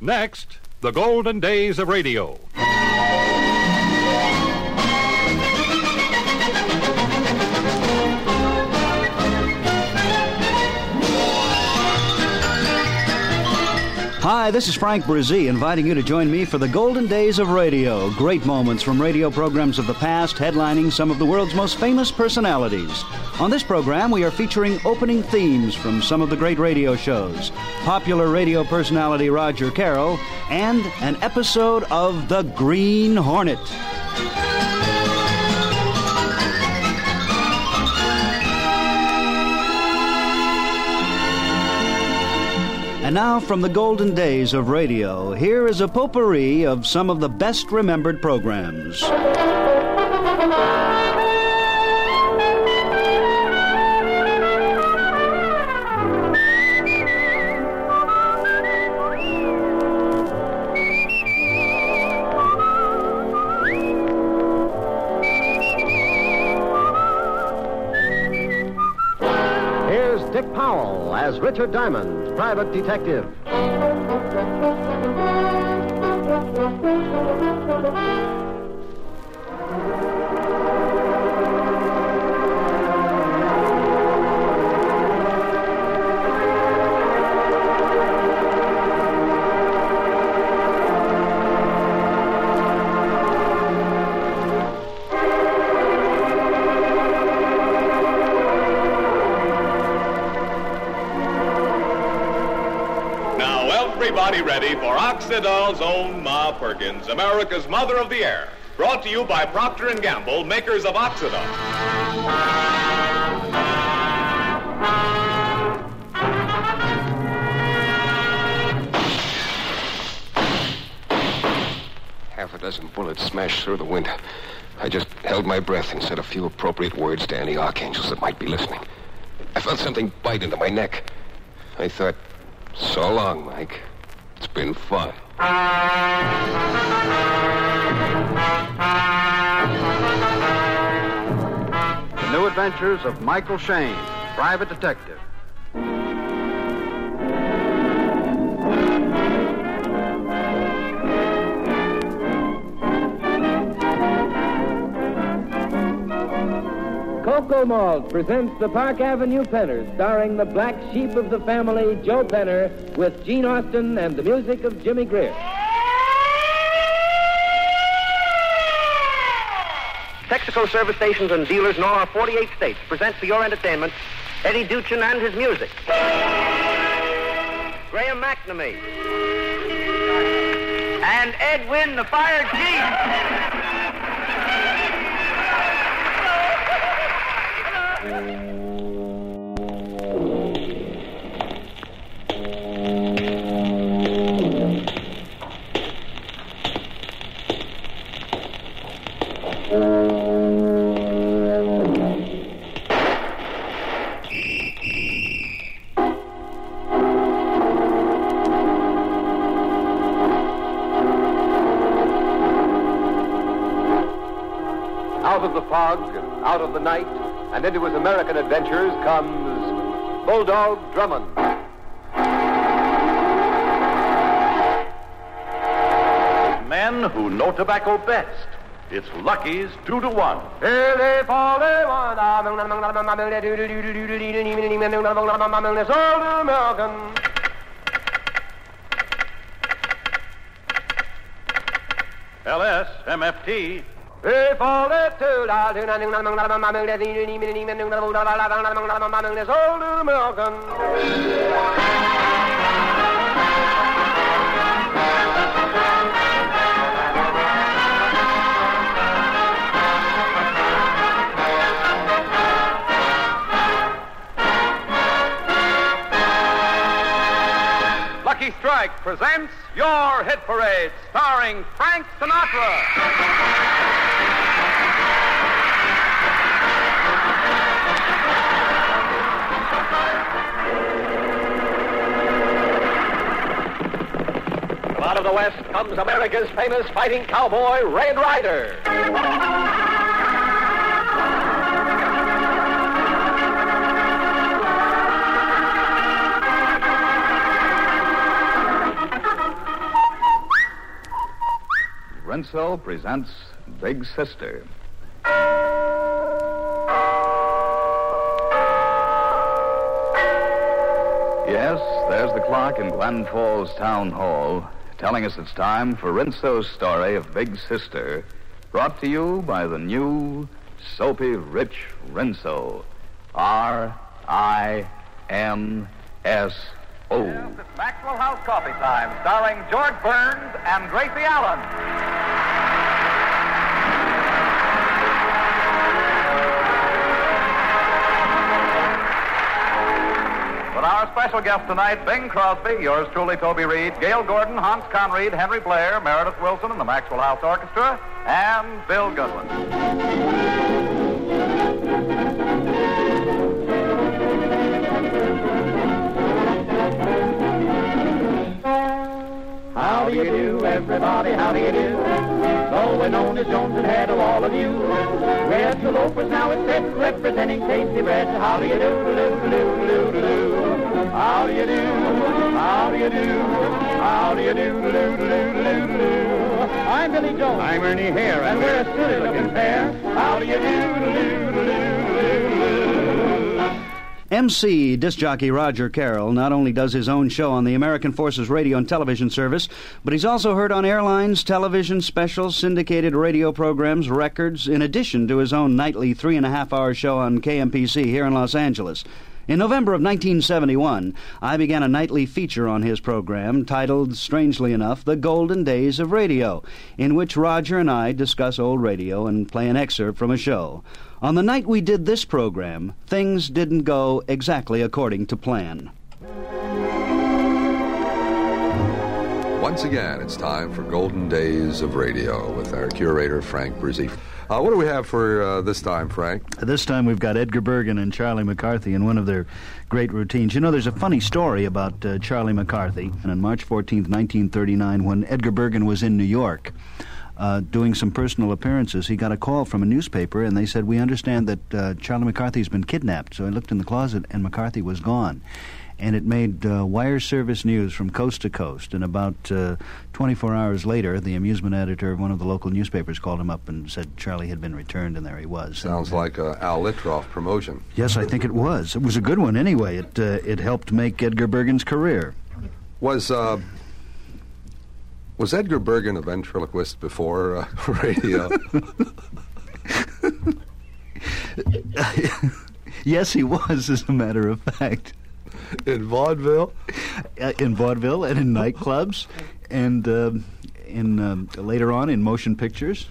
Next, the golden days of radio. Hi, this is Frank Bresee inviting you to join me for the Golden Days of Radio. Great moments from radio programs of the past, headlining some of the world's most famous personalities. On this program, we are featuring opening themes from some of the great radio shows, popular radio personality Roger Carroll, and an episode of The Green Hornet. And now, from the golden days of radio, here is a potpourri of some of the best remembered programs. Here's Dick Powell as Richard Diamond, private detective. Everybody ready for Oxidol's own Ma Perkins, America's mother of the air. Brought to you by Procter & Gamble, makers of Oxidol. Half a dozen bullets smashed through the window. I just held my breath and said a few appropriate words to any archangels that might be listening. I felt something bite into my neck. I thought, so long, Mike. Been fun. The New Adventures of Michael Shayne, private detective. Cocomalt presents the Park Avenue Penners, starring the black sheep of the family, Joe Penner, with Gene Austin and the music of Jimmie Grier. Texaco service stations and dealers in all our 48 states present for your entertainment Eddie Duchin and his music. Graham McNamee. And Ed Wynn the Fire Chief. Out of the fog, and out of the night, and into his American adventures comes Bulldog Drummond. Men who know tobacco best. It's Lucky's two to one. LS, MFT. Lucky Strike presents Your Hit Parade, starring Frank Sinatra. The West comes America's famous fighting cowboy, Red Ryder. Rinso presents Big Sister. Yes, there's the clock in Glen Falls Town Hall telling us it's time for Rinso's story of Big Sister, brought to you by the new soapy rich Rinso. R I N S O. It's Maxwell House Coffee Time, starring George Burns and Gracie Allen. Our special guest tonight, Bing Crosby, yours truly, Toby Reed, Gale Gordon, Hans Conried, Henry Blair, Meredith Willson, and the Maxwell House Orchestra, and Bill Goodwin. How do you do, everybody? How do you we're known as Jones and head of all of you. We're the loafers now instead, representing tasty bread. How do you do, do? How do you do? How do you do? How do you do, do, do, do, do, do? I'm Billy Jones. I'm Ernie Hare, and we're a silly looking pair. How do you do, do, do, do, do, do? MC disc jockey Roger Carroll not only does his own show on the American Forces radio and television service, but he's also heard on airlines, television specials, syndicated radio programs, records, in addition to his own nightly three and a half hour show on KMPC here in Los Angeles. In November of 1971, I began a nightly feature on his program titled, strangely enough, The Golden Days of Radio, in which Roger and I discuss old radio and play an excerpt from a show. On the night we did this program, things didn't go exactly according to plan. Once again, it's time for Golden Days of Radio with our curator, Frank Bresee. Uh, what do we have for uh, this time, Frank? This time we've got Edgar Bergen and Charlie McCarthy in one of their great routines. You know, there's a funny story about uh, Charlie McCarthy. And on March 14th, 1939, when Edgar Bergen was in New York, uh, doing some personal appearances, he got a call from a newspaper, and they said, "We understand that uh, Charlie McCarthy's been kidnapped." So I looked in the closet, and McCarthy was gone. And it made uh, wire service news from coast to coast. And about uh, 24 hours later, the amusement editor of one of the local newspapers called him up and said Charlie had been returned, and there he was. Sounds like a Al Litroff promotion. Yes, I think it was. It was a good one anyway. It uh, it helped make Edgar Bergen's career. Was uh, was Edgar Bergen a ventriloquist before uh, radio? yes, he was, as a matter of fact. In vaudeville? Uh, in vaudeville and in nightclubs, and uh, in um, later on in motion pictures,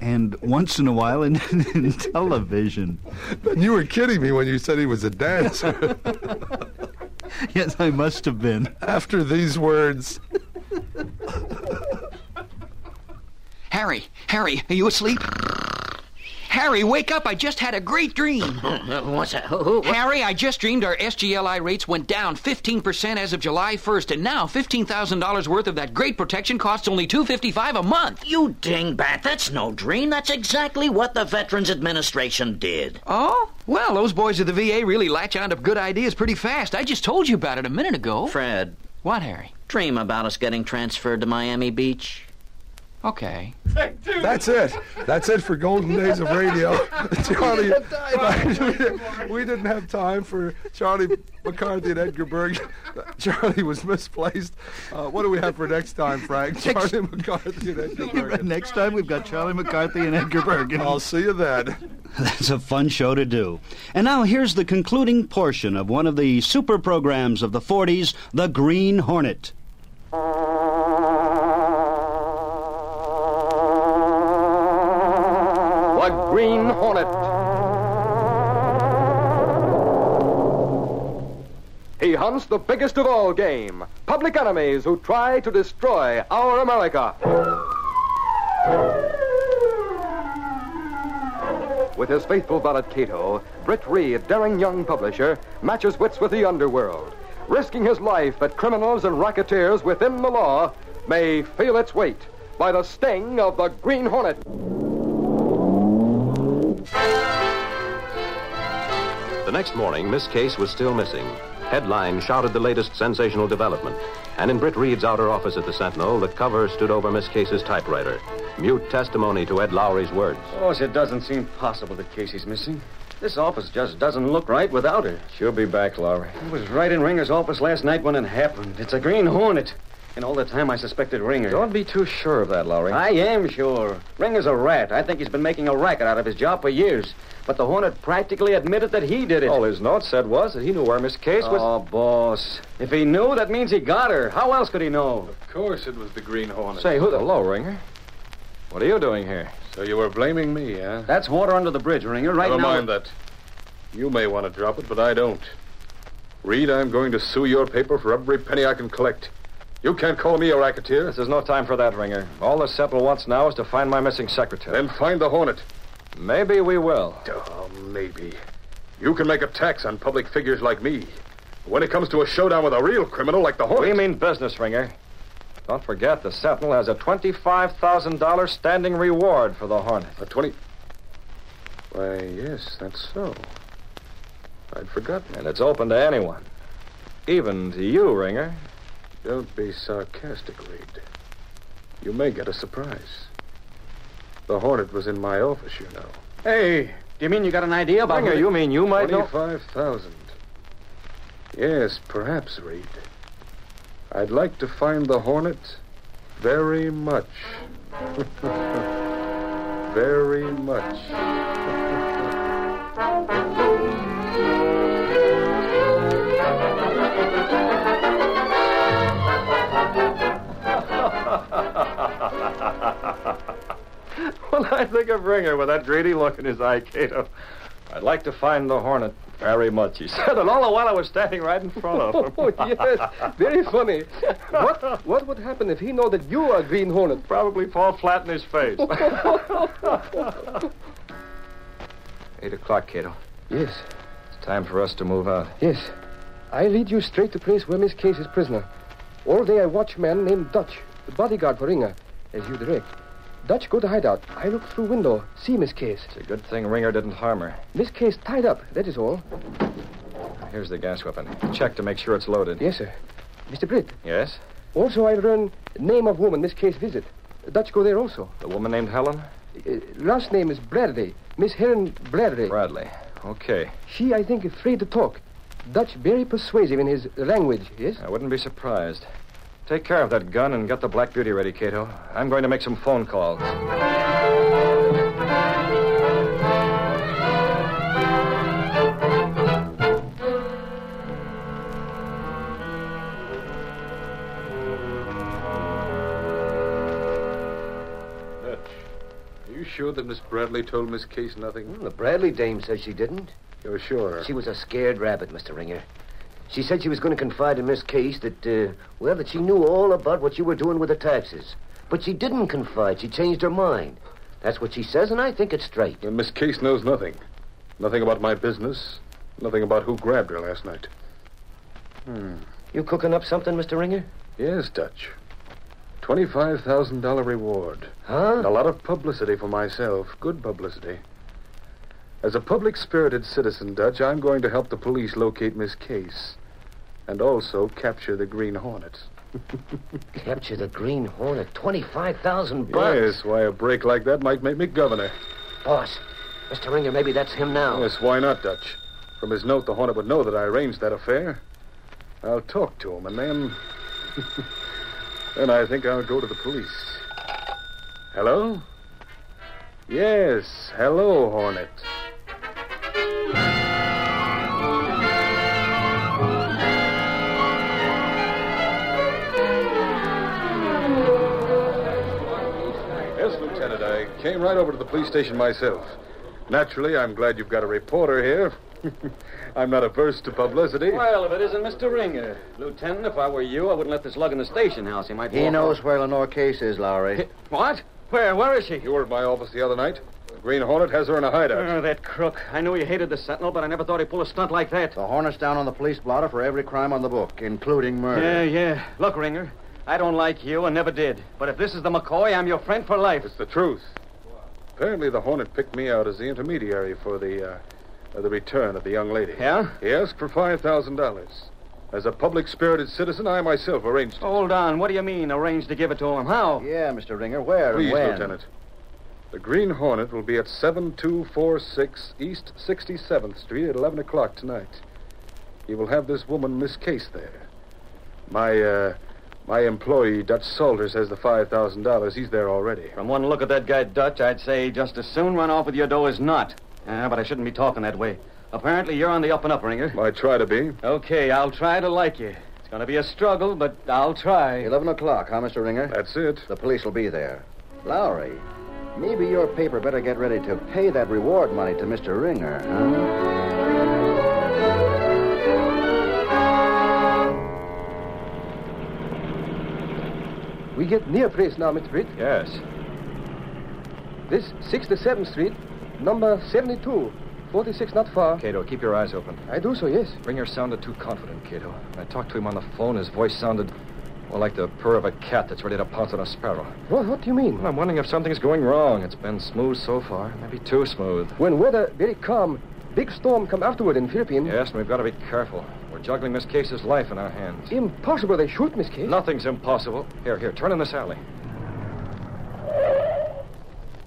and once in a while in, in television. And you were kidding me when you said he was a dancer. yes, I must have been. After these words. Harry, Harry, are you asleep? Harry, wake up. I just had a great dream. What's that? Who, who, what? Harry, I just dreamed our SGLI rates went down 15% as of July 1st, and now $15,000 worth of that great protection costs only 255 a month. You dingbat, that's no dream. That's exactly what the Veterans Administration did. Oh? Well, those boys at the VA really latch on to good ideas pretty fast. I just told you about it a minute ago. Fred. What, Harry? Dream about us getting transferred to Miami Beach. Okay. That's it. That's it for Golden Days of Radio. Charlie, we didn't have time for Charlie McCarthy and Edgar Bergen. Charlie was misplaced. Uh, what do we have for next time, Frank? Charlie McCarthy and Edgar Bergen. Next time we've got Charlie McCarthy and Edgar Bergen. I'll see you then. That's a fun show to do. And now here's the concluding portion of one of the super programs of the 40s, The Green Hornet. The Green Hornet. He hunts the biggest of all game, public enemies who try to destroy our America. With his faithful valet Kato, Britt Reed, a daring young publisher, matches wits with the underworld, risking his life that criminals and racketeers within the law may feel its weight by the sting of the Green Hornet. The next morning, Miss Case was still missing. Headline shouted the latest sensational development. And in Britt Reed's outer office at the Sentinel, the cover stood over Miss Case's typewriter. mute testimony to Ed Lowry's words. Of course, it doesn't seem possible that Casey's missing. This office just doesn't look right without her. She'll be back, Lowry. I was right in Ringer's office last night when it happened. It's a Green Hornet. And all the time I suspected Ringer. Don't be too sure of that, Lowry. I am sure. Ringer's a rat. I think he's been making a racket out of his job for years. But the Hornet practically admitted that he did it. All his note said was that he knew where Miss Case was. Oh, boss. If he knew, that means he got her. How else could he know? Of course it was the Green Hornet. Say, who the hello, Ringer? What are you doing here? So you were blaming me, huh? That's water under the bridge, Ringer. Right Never now. mind that. You may want to drop it, but I don't. Reed, I'm going to sue your paper for every penny I can collect. You can't call me a racketeer. This is no time for that, Ringer. All the Sentinel wants now is to find my missing secretary. Then find the Hornet. Maybe we will. Oh, maybe. You can make a tax on public figures like me. When it comes to a showdown with a real criminal like the Hornet. We mean business, Ringer. Don't forget, the Sentinel has a $25,000 standing reward for the Hornet. A 20. Why, yes, that's so. I'd forgotten. And it's open to anyone. Even to you, Ringer. Don't be sarcastic, Reed. You may get a surprise. The Hornet was in my office, you know. Hey, do you mean you got an idea about Ringer, you mean you might know? Twenty-five thousand. Yes, perhaps, Reed. I'd like to find the Hornet very much. very much. Well, I think of Ringer with that greedy look in his eye, Kato. I'd like to find the Hornet very much, he said, and all the while I was standing right in front of him. Oh, yes. Very funny. What, what would happen if he know that you are Green Hornet? Probably fall flat in his face. Eight o'clock, Kato. yes, It's time for us to move out. yes. I lead you straight to place where Miss Case is prisoner. All day I watch man named Dutch, the bodyguard for Ringer, as you direct. Dutch go to hideout. I look through window, see Miss Case. It's a good thing Ringer didn't harm her. Miss Case tied up, that is all. Here's the gas weapon. Check to make sure it's loaded. Yes, sir. Mr. Britt, Yes? also I learn name of woman Miss Case visit. Dutch go there also. The woman named Helen? Uh, last name is Bradley. Miss Helen Bradley. Bradley. Okay. She, I think, is afraid to talk. Dutch very persuasive in his language, yes? I wouldn't be surprised. Take care of that gun and get the Black Beauty ready, Kato. I'm going to make some phone calls. Dutch, are you sure that Miss Bradley told Miss Case nothing? The Bradley dame says she didn't. You're sure? She was a scared rabbit, Mr. Ringer. She said she was going to confide in Miss Case that, uh, well, that she knew all about what you were doing with the taxes. But she didn't confide. She changed her mind. That's what she says, and I think it's straight. Then Miss Case knows nothing. Nothing about my business. Nothing about who grabbed her last night. Hmm. You cooking up something, Mr. Ringer? Yes, Dutch. $25,000 reward. Huh? And a lot of publicity for myself. Good publicity. As a public spirited citizen, Dutch, I'm going to help the police locate Miss Case. And also capture the Green Hornet. Capture the Green Hornet. 25,000 bucks. Yes, why a break like that might make me governor. Boss, Mr. Ringer, maybe that's him now. Yes, why not, Dutch? From his note, the Hornet would know that I arranged that affair. I'll talk to him, and then. then I think I'll go to the police. Hello? Yes, hello, Hornet. Came right over to the police station myself. Naturally, I'm glad you've got a reporter here. I'm not averse to publicity. Well, if it isn't Mr. Ringer. Lieutenant, if I were you, I wouldn't let this lug in the station house. He might He knows off. where Lenore Case is, Lowry. What? Where? Where is she? You were at my office the other night. The Green Hornet has her in a hideout. Oh, that crook. I knew he hated the Sentinel, but I never thought he'd pull a stunt like that. The Hornet's down on the police blotter for every crime on the book, including murder. Yeah, yeah. Look, Ringer, I don't like you and never did. But if this is the McCoy, I'm your friend for life. It's the truth. Apparently, the Hornet picked me out as the intermediary for the uh, uh, the return of the young lady. Yeah? He asked for five thousand dollars. As a public spirited citizen, I myself arranged. Hold on. What do you mean, arranged to give it to him? How? Yeah, Mr. Ringer. Where Please, and when? Lieutenant. The Green Hornet will be at 7246 East 67th Street at 11 o'clock tonight. He will have this woman, Miss Case, there. My, uh, my employee, Dutch Salters, has the $5,000. He's there already. From one look at that guy, Dutch, I'd say just as soon run off with your dough as not. Ah, but I shouldn't be talking that way. Apparently, you're on the up and up, Ringer. I try to be. Okay, I'll try to like you. It's going to be a struggle, but I'll try. 11 o'clock, huh, Mr. Ringer? That's it. The police will be there. Lowry, maybe your paper better get ready to pay that reward money to Mr. Ringer, huh? We get near place now, Mr. Britt. Yes. This 67th Street, number 72. 46 not far. Kato, keep your eyes open. I do so, yes. Ringer sounded too confident, Kato. When I talked to him on the phone, his voice sounded more like the purr of a cat that's ready to pounce on a sparrow. What, what do you mean? Well, I'm wondering if something's going wrong. It's been smooth so far, maybe too smooth. When weather very calm, big storm come afterward in Philippines. Yes, and we've got to be careful. We're juggling Miss Case's life in our hands. Impossible they shoot Miss Case. Nothing's impossible. Here, here, turn in this alley.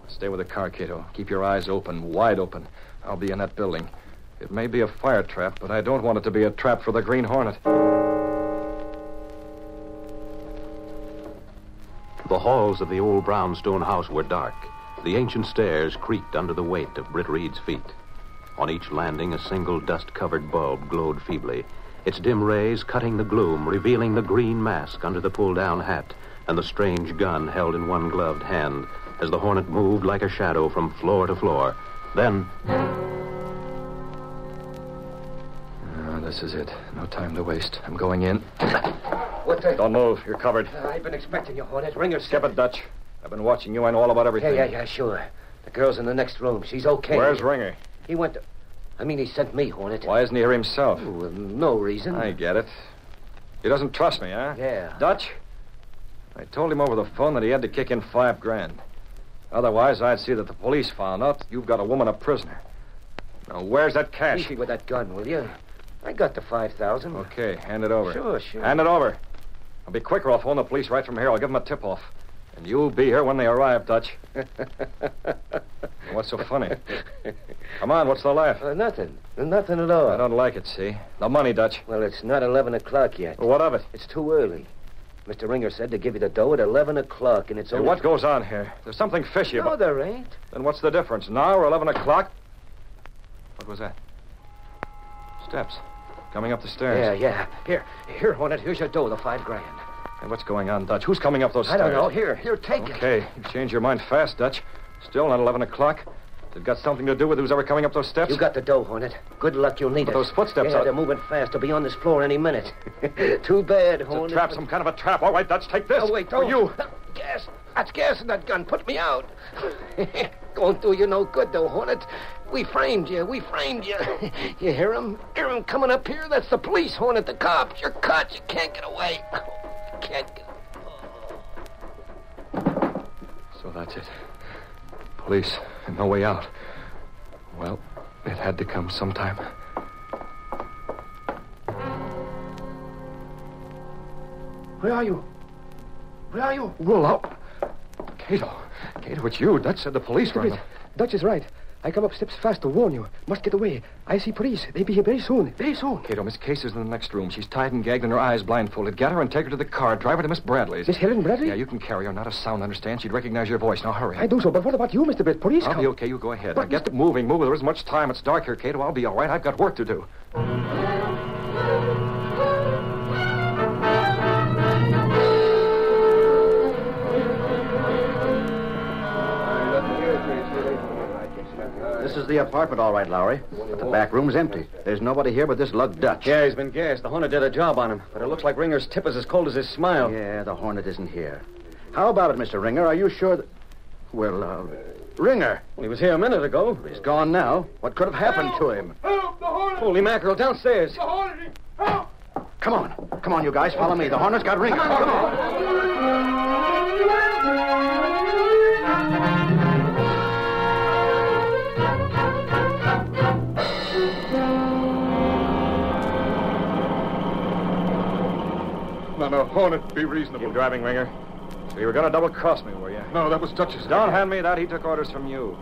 Stay with the car, Kato. Keep your eyes open, wide open. I'll be in that building. It may be a fire trap, but I don't want it to be a trap for the Green Hornet. The halls of the old brownstone house were dark. The ancient stairs creaked under the weight of Britt Reed's feet. On each landing, a single dust covered bulb glowed feebly, its dim rays cutting the gloom, revealing the green mask under the pull down hat and the strange gun held in one gloved hand as the hornet moved like a shadow from floor to floor. Then. Ah, this is it. No time to waste. I'm going in. What the... Don't move. You're covered. I've been expecting you, Hornet. Ringer Skip it, Dutch. I've been watching you. I know all about everything. Yeah, everything. yeah, yeah, sure. The girl's in the next room. She's okay. Where's Ringer? He went to... I mean, he sent me, Hornet. Why isn't he here himself? Oh, uh, no reason. I get it. He doesn't trust me, huh? Yeah. Dutch? I told him over the phone that he had to kick in five grand. Otherwise, I'd see that the police found out you've got a woman a prisoner. Now, where's that cash? Easy with that gun, will you? I got the 5000 Okay, hand it over. Sure, sure. Hand it over. I'll be quicker. I'll phone the police right from here. I'll give them a tip off. And you'll be here when they arrive, Dutch. what's so funny? Come on, what's the laugh? Uh, nothing. Nothing at all. I don't like it, see? The money, Dutch. Well, it's not 11 o'clock yet. Well, what of it? It's too early. Mr. Ringer said to give you the dough at 11 o'clock, and it's Hey, only... what goes on here? There's something fishy No, about... there ain't. Then what's the difference? Now or 11 o'clock? What was that? Steps. Coming up the stairs. Yeah, yeah. Here, here, Hornet. Here's your dough, the five grand. Hey, what's going on, Dutch? Who's coming up those steps? I stairs? don't know. Here, here, take it. Okay, you change your mind fast, Dutch. Still not 11 o'clock. They've got something to do with who's ever coming up those steps? You got the dough, Hornet. Good luck, you'll need But it. those footsteps Yeah, are- they're moving fast. They'll be on this floor any minute. Too bad, It's Hornet. a trap, some kind of a trap. All right, Dutch, take this. Oh, wait, don't. you. Gas. That's gas in that gun. Put me out. Won't do you no good, though, Hornet. We framed you. We framed you. You hear him? Hear him coming up here? That's the police, Hornet. The cops. You're caught. You can't get away. Can't get... So that's it. Police, and no way out. Well, it had to come sometime. Where are you? Where are you? Roll out. Kato. Kato, it's you. Dutch said the police were... Stupid. Dutch is right. I come up steps fast to warn you. Must get away. I see police. They be here very soon. Very soon. Kato, oh, Miss Case is in the next room. She's tied and gagged and her eyes blindfolded. Get her and take her to the car. Drive her to Miss Bradley's. Miss Helen Bradley? Yeah, you can carry her. Not a sound, understand? She'd recognize your voice. Now hurry. I do so, but what about you, Mr. Britt? Police I'll come. be okay. You go ahead. But now get moving. Move. There isn't much time. It's dark here, Kato. Oh, I'll be all right. I've got work to do. This is the apartment, all right, Lowry. But the back room's empty. There's nobody here but this lug Dutch. Yeah, he's been gassed. The Hornet did a job on him. But it looks like Ringer's tip is as cold as his smile. Yeah, the Hornet isn't here. How about it, Mr. Ringer? Are you sure that. Well, uh. Ringer. Well, he was here a minute ago. He's gone now. What could have happened to him? Help! The Hornet! Holy mackerel, downstairs. The Hornet! Help! Come on. Come on, you guys. Follow me. The Hornet's got Ringer. Come on. A Hornet. Be reasonable. Keep driving, Ringer. So you were going to double cross me, were you? No, that was Dutch's. Don't hand me that. He took orders from you.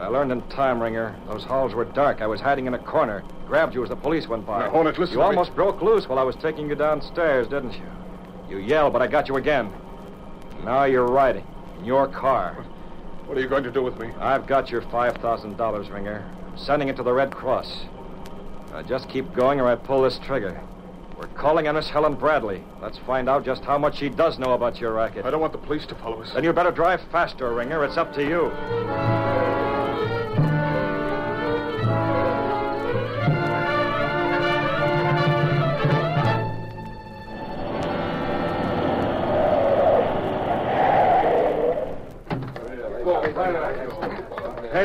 I learned in time, Ringer. Those halls were dark. I was hiding in a corner. Grabbed you as the police went by. Now, Hornet, listen You to me. almost broke loose while I was taking you downstairs, didn't you? You yelled, but I got you again. Now you're riding in your car. What are you going to do with me? I've got your $5,000, Ringer. I'm sending it to the Red Cross. Now just keep going or I pull this trigger. We're calling on Miss Helen Bradley. Let's find out just how much she does know about your racket. I don't want the police to follow us. Then you better drive faster, Ringer. It's up to you.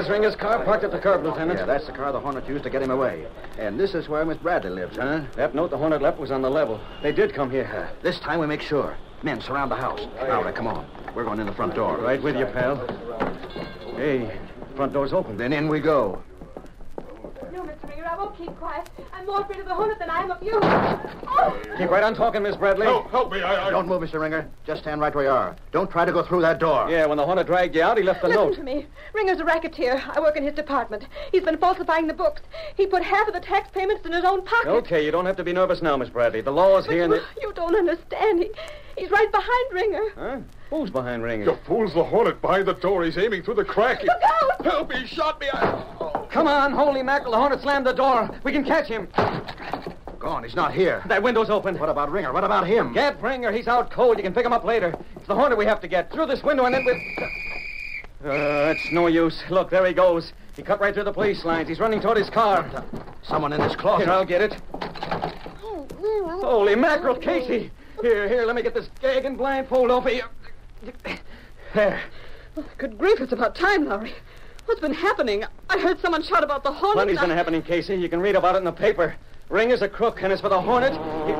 There's Ringer's car parked at the curb, Lieutenant. Yeah, that's the car the Hornet used to get him away. And this is where Miss Bradley lives, huh? That note the Hornet left was on the level. They did come here. Uh, this time we make sure. Men, surround the house. Now, Rick, come on. We're going in the front door. Right with you, pal. Hey, front door's open. Then in we go. No, Mr. Ringer, I won't keep quiet. I'm more afraid of the Hornet than I am of you. Oh! Keep right on talking, Miss Bradley. Help, help me. I, I... Don't move, Mr. Ringer. Just stand right where you are. Don't try to go through that door. Yeah, when the Hornet dragged you out, he left the Listen note. to me. Ringer's a racketeer. I work in his department. He's been falsifying the books. He put half of the tax payments in his own pocket. Okay, you don't have to be nervous now, Miss Bradley. The law is But here and you, the... you don't understand. He, he's right behind Ringer. Huh? Who's behind Ringer? You fool's the Hornet behind the door. He's aiming through the crack. Look out! Help me. He shot me. I... Come on, holy mackerel. The Hornet slammed the door. We can catch him. Gone. He's not here. That window's open. What about Ringer? What about him? Get Ringer. He's out cold. You can pick him up later. It's the Hornet we have to get. Through this window and then with... Uh, it's no use. Look, there he goes. He cut right through the police lines. He's running toward his car. Someone in this closet. Here, I'll get it. Holy mackerel, Casey. Here, here, let me get this gag and blindfold off of you. There. Good grief, it's about time, Lowry. What's been happening? I heard someone shout about the Hornet. Plenty's been I- happening, Casey. You can read about it in the paper. Ring is a crook, and it's for the Hornet. He-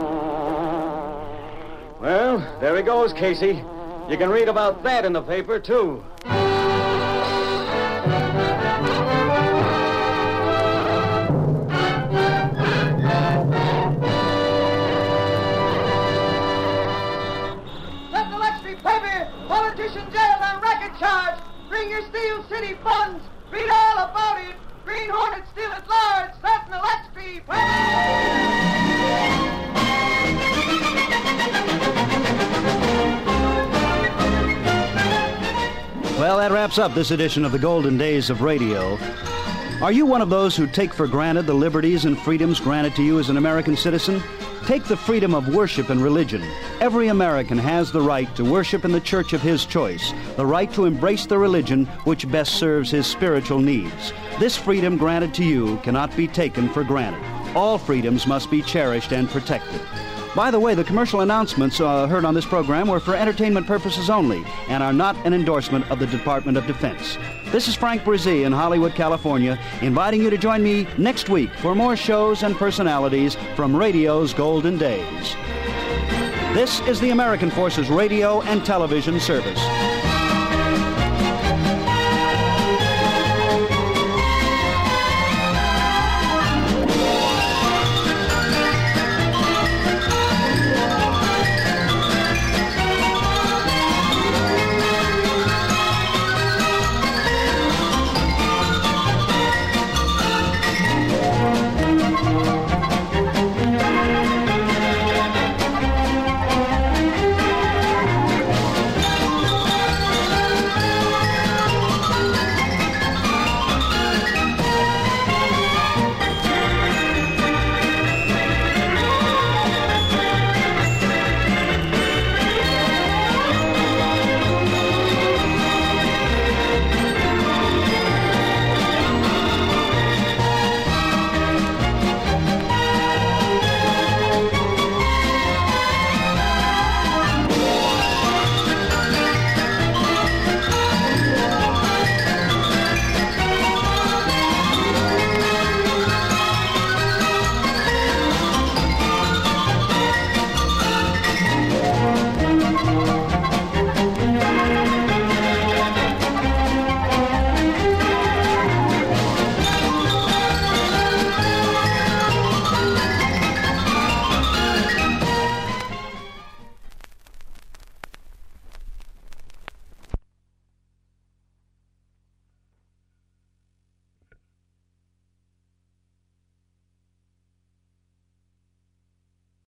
Well, there he goes, Casey. You can read about that in the paper, too. Sentinel Extra paper, politician jailed on racket charge. Steel City funds. Read all about it. Green Hornet still at large. Well, that wraps up this edition of the Golden Days of Radio. Are you one of those who take for granted the liberties and freedoms granted to you as an American citizen? Take the freedom of worship and religion. Every American has the right to worship in the church of his choice, the right to embrace the religion which best serves his spiritual needs. This freedom granted to you cannot be taken for granted. All freedoms must be cherished and protected. By the way, the commercial announcements uh, heard on this program were for entertainment purposes only and are not an endorsement of the Department of Defense. This is Frank Bresee in Hollywood, California, inviting you to join me next week for more shows and personalities from radio's golden days. This is the American Forces Radio and Television Service.